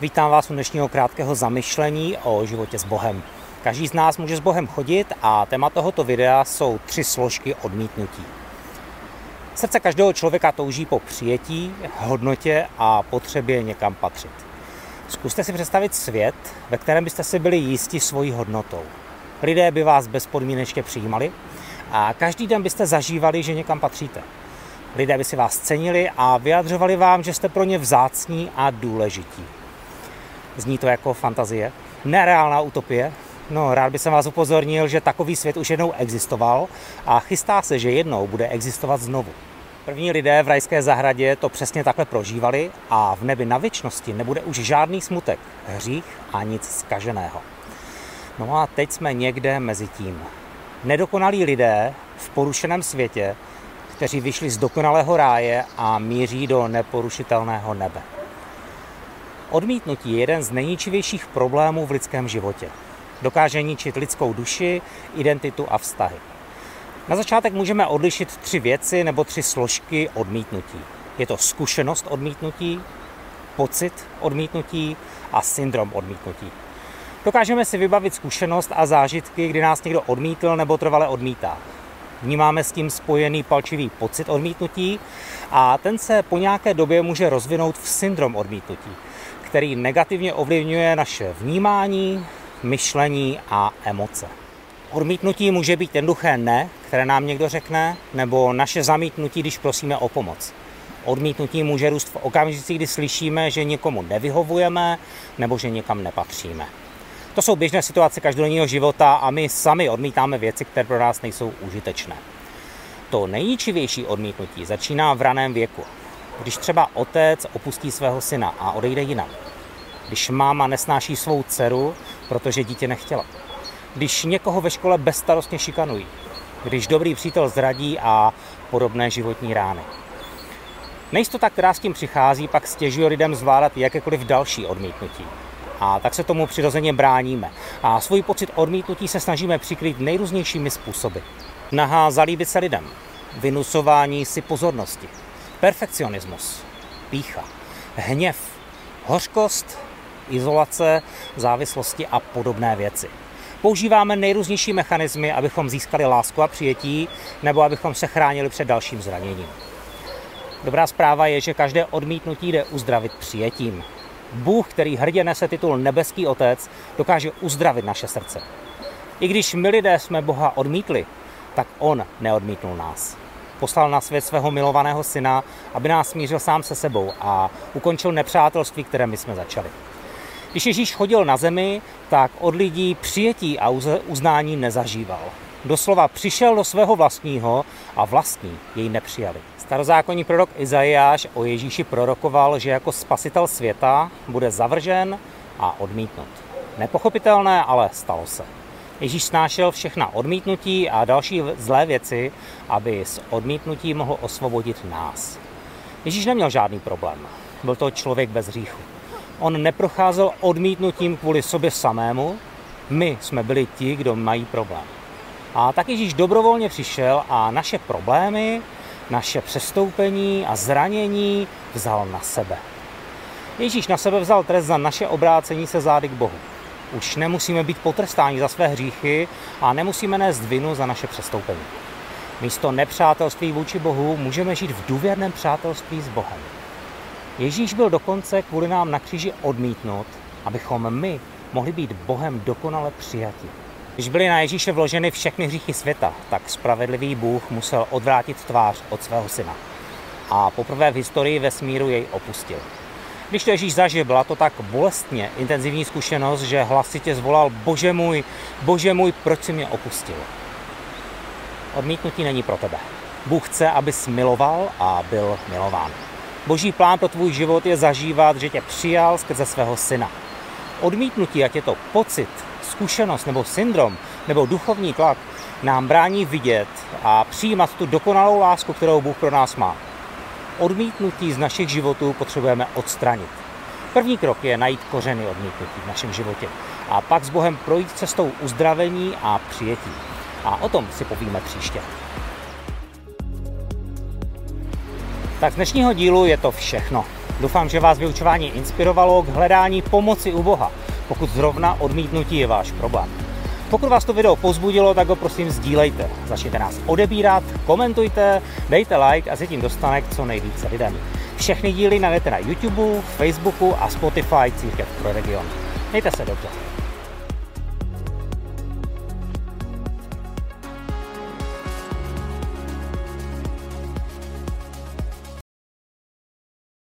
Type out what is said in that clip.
Vítám vás u dnešního krátkého zamyšlení o životě s Bohem. Každý z nás může s Bohem chodit a téma tohoto videa jsou tři složky odmítnutí. Srdce každého člověka touží po přijetí, hodnotě a potřebě někam patřit. Zkuste si představit svět, ve kterém byste si byli jistí svojí hodnotou. Lidé by vás bezpodmínečně přijímali a každý den byste zažívali, že někam patříte. Lidé by si vás cenili a vyjadřovali vám, že jste pro ně vzácní a důležití. Zní to jako fantazie? Nereálná utopie? No, rád bych jsem vás upozornil, že takový svět už jednou existoval a chystá se, že jednou bude existovat znovu. První lidé v rajské zahradě to přesně takhle prožívali a v nebi na věčnosti nebude už žádný smutek, hřích a nic zkaženého. No a teď jsme někde mezi tím. Nedokonalí lidé v porušeném světě, kteří vyšli z dokonalého ráje a míří do neporušitelného nebe. Odmítnutí je jeden z nejničivějších problémů v lidském životě. Dokáže ničit lidskou duši, identitu a vztahy. Na začátek můžeme odlišit tři věci nebo tři složky odmítnutí. Je to zkušenost odmítnutí, pocit odmítnutí a syndrom odmítnutí. Dokážeme si vybavit zkušenost a zážitky, kdy nás někdo odmítl nebo trvale odmítá. Vnímáme s tím spojený palčivý pocit odmítnutí a ten se po nějaké době může rozvinout v syndrom odmítnutí, který negativně ovlivňuje naše vnímání, myšlení a emoce. Odmítnutí může být jednoduché ne, které nám někdo řekne, nebo naše zamítnutí, když prosíme o pomoc. Odmítnutí může růst v okamžicích, kdy slyšíme, že někomu nevyhovujeme nebo že někam nepatříme. To jsou běžné situace každodenního života a my sami odmítáme věci, které pro nás nejsou užitečné. To nejničivější odmítnutí začíná v raném věku. Když třeba otec opustí svého syna a odejde jinam. Když máma nesnáší svou dceru, protože dítě nechtěla. Když někoho ve škole bezstarostně šikanují. Když dobrý přítel zradí a podobné životní rány. Nejistota, která s tím přichází, pak stěžuje lidem zvládat jakékoliv další odmítnutí. A tak se tomu přirozeně bráníme. A svůj pocit odmítnutí se snažíme přikrýt nejrůznějšími způsoby. Nahá zalíbit se lidem, vynucování si pozornosti, perfekcionismus, pícha, hněv, hořkost, izolace, závislosti a podobné věci. Používáme nejrůznější mechanismy, abychom získali lásku a přijetí, nebo abychom se chránili před dalším zraněním. Dobrá zpráva je, že každé odmítnutí jde uzdravit přijetím. Bůh, který hrdě nese titul Nebeský Otec, dokáže uzdravit naše srdce. I když my lidé jsme Boha odmítli, tak On neodmítnul nás. Poslal na svět svého milovaného syna, aby nás smířil sám se sebou a ukončil nepřátelství, které my jsme začali. Když Ježíš chodil na zemi, tak od lidí přijetí a uznání nezažíval. Doslova přišel do svého vlastního a vlastní jej nepřijali. Starozákonní prorok Izajáš o Ježíši prorokoval, že jako spasitel světa bude zavržen a odmítnut. Nepochopitelné, ale stalo se. Ježíš snášel všechna odmítnutí a další zlé věci, aby z odmítnutí mohl osvobodit nás. Ježíš neměl žádný problém. Byl to člověk bez hříchu. On neprocházel odmítnutím kvůli sobě samému, my jsme byli ti, kdo mají problém. A tak Ježíš dobrovolně přišel a naše problémy, naše přestoupení a zranění vzal na sebe. Ježíš na sebe vzal trest za naše obrácení se zády k Bohu. Už nemusíme být potrestáni za své hříchy a nemusíme nést vinu za naše přestoupení. Místo nepřátelství vůči Bohu můžeme žít v důvěrném přátelství s Bohem. Ježíš byl dokonce kvůli nám na kříži odmítnut, abychom my mohli být Bohem dokonale přijati. Když byly na Ježíše vloženy všechny hříchy světa, tak spravedlivý Bůh musel odvrátit tvář od svého syna. A poprvé v historii vesmíru jej opustil. Když to Ježíš zažil, byla to tak bolestně intenzivní zkušenost, že hlasitě zvolal Bože můj, Bože můj, proč si mě opustil? Odmítnutí není pro tebe. Bůh chce, abys miloval a byl milován. Boží plán pro tvůj život je zažívat, že tě přijal skrze svého syna. Odmítnutí, ať je to pocit, zkušenost nebo syndrom nebo duchovní tlak, nám brání vidět a přijímat tu dokonalou lásku, kterou Bůh pro nás má. Odmítnutí z našich životů potřebujeme odstranit. První krok je najít kořeny odmítnutí v našem životě a pak s Bohem projít cestou uzdravení a přijetí. A o tom si povíme příště. Tak z dnešního dílu je to všechno. Doufám, že vás vyučování inspirovalo k hledání pomoci u Boha, pokud zrovna odmítnutí je váš problém. Pokud vás to video pozbudilo, tak ho prosím sdílejte. Začněte nás odebírat, komentujte, dejte like a se tím dostane k co nejvíce lidem. Všechny díly najdete na YouTube, Facebooku a Spotify Církev pro region. Mějte se dobře.